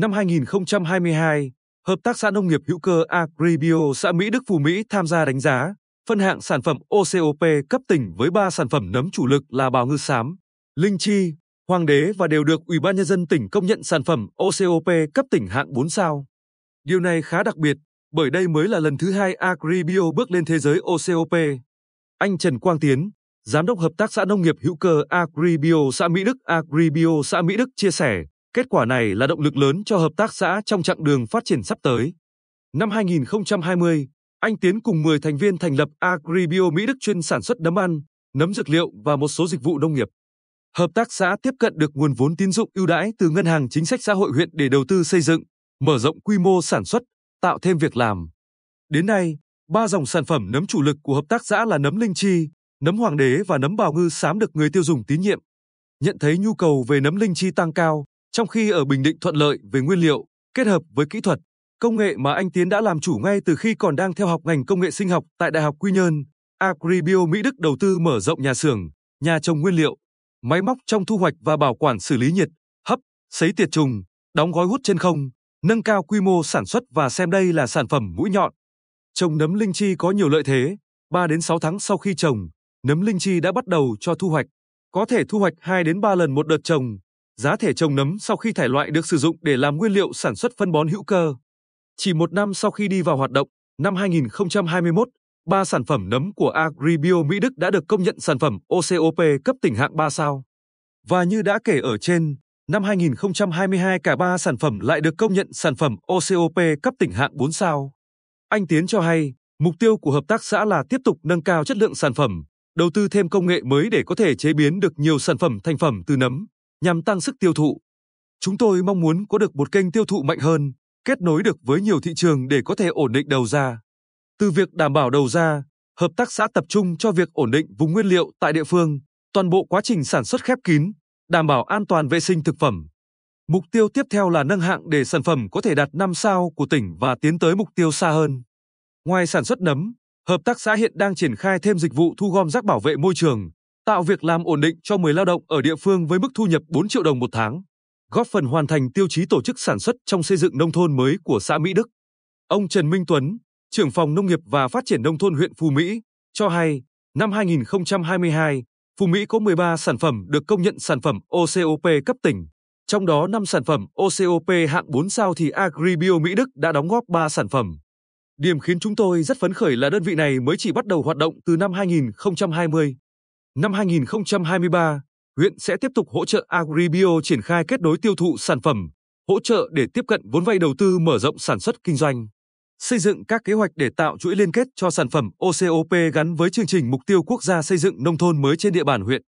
Năm 2022, Hợp tác xã nông nghiệp hữu cơ Agribio xã Mỹ Đức Phú Mỹ tham gia đánh giá, phân hạng sản phẩm OCOP cấp tỉnh với 3 sản phẩm nấm chủ lực là bào ngư xám, linh chi, hoàng đế và đều được Ủy ban Nhân dân tỉnh công nhận sản phẩm OCOP cấp tỉnh hạng 4 sao. Điều này khá đặc biệt, bởi đây mới là lần thứ hai Agribio bước lên thế giới OCOP. Anh Trần Quang Tiến, Giám đốc Hợp tác xã Nông nghiệp hữu cơ Agribio xã Mỹ Đức Agribio xã Mỹ Đức chia sẻ, kết quả này là động lực lớn cho hợp tác xã trong chặng đường phát triển sắp tới. Năm 2020, anh Tiến cùng 10 thành viên thành lập Agribio Mỹ Đức chuyên sản xuất nấm ăn, nấm dược liệu và một số dịch vụ nông nghiệp. Hợp tác xã tiếp cận được nguồn vốn tín dụng ưu đãi từ Ngân hàng Chính sách Xã hội huyện để đầu tư xây dựng, mở rộng quy mô sản xuất, tạo thêm việc làm. Đến nay, ba dòng sản phẩm nấm chủ lực của hợp tác xã là nấm linh chi, nấm hoàng đế và nấm bào ngư sám được người tiêu dùng tín nhiệm. Nhận thấy nhu cầu về nấm linh chi tăng cao, trong khi ở Bình Định thuận lợi về nguyên liệu, kết hợp với kỹ thuật, công nghệ mà anh Tiến đã làm chủ ngay từ khi còn đang theo học ngành công nghệ sinh học tại Đại học Quy Nhơn, Agribio Mỹ Đức đầu tư mở rộng nhà xưởng, nhà trồng nguyên liệu, máy móc trong thu hoạch và bảo quản xử lý nhiệt, hấp, sấy tiệt trùng, đóng gói hút chân không, nâng cao quy mô sản xuất và xem đây là sản phẩm mũi nhọn. Trồng nấm linh chi có nhiều lợi thế, 3 đến 6 tháng sau khi trồng, nấm linh chi đã bắt đầu cho thu hoạch. Có thể thu hoạch 2 đến 3 lần một đợt trồng. Giá thể trồng nấm sau khi thải loại được sử dụng để làm nguyên liệu sản xuất phân bón hữu cơ. Chỉ một năm sau khi đi vào hoạt động, năm 2021, ba sản phẩm nấm của Agribio Mỹ Đức đã được công nhận sản phẩm OCOP cấp tỉnh hạng 3 sao. Và như đã kể ở trên, năm 2022 cả ba sản phẩm lại được công nhận sản phẩm OCOP cấp tỉnh hạng 4 sao. Anh Tiến cho hay, mục tiêu của hợp tác xã là tiếp tục nâng cao chất lượng sản phẩm, đầu tư thêm công nghệ mới để có thể chế biến được nhiều sản phẩm thành phẩm từ nấm, nhằm tăng sức tiêu thụ. Chúng tôi mong muốn có được một kênh tiêu thụ mạnh hơn, kết nối được với nhiều thị trường để có thể ổn định đầu ra. Từ việc đảm bảo đầu ra, hợp tác xã tập trung cho việc ổn định vùng nguyên liệu tại địa phương, toàn bộ quá trình sản xuất khép kín, đảm bảo an toàn vệ sinh thực phẩm. Mục tiêu tiếp theo là nâng hạng để sản phẩm có thể đạt 5 sao của tỉnh và tiến tới mục tiêu xa hơn. Ngoài sản xuất nấm, hợp tác xã hiện đang triển khai thêm dịch vụ thu gom rác bảo vệ môi trường, tạo việc làm ổn định cho 10 lao động ở địa phương với mức thu nhập 4 triệu đồng một tháng, góp phần hoàn thành tiêu chí tổ chức sản xuất trong xây dựng nông thôn mới của xã Mỹ Đức. Ông Trần Minh Tuấn, trưởng phòng nông nghiệp và phát triển nông thôn huyện Phú Mỹ, cho hay, năm 2022, Phú Mỹ có 13 sản phẩm được công nhận sản phẩm OCOP cấp tỉnh, trong đó 5 sản phẩm OCOP hạng 4 sao thì Agribio Mỹ Đức đã đóng góp 3 sản phẩm. Điểm khiến chúng tôi rất phấn khởi là đơn vị này mới chỉ bắt đầu hoạt động từ năm 2020. Năm 2023, huyện sẽ tiếp tục hỗ trợ Agribio triển khai kết nối tiêu thụ sản phẩm, hỗ trợ để tiếp cận vốn vay đầu tư mở rộng sản xuất kinh doanh, xây dựng các kế hoạch để tạo chuỗi liên kết cho sản phẩm OCOP gắn với chương trình mục tiêu quốc gia xây dựng nông thôn mới trên địa bàn huyện.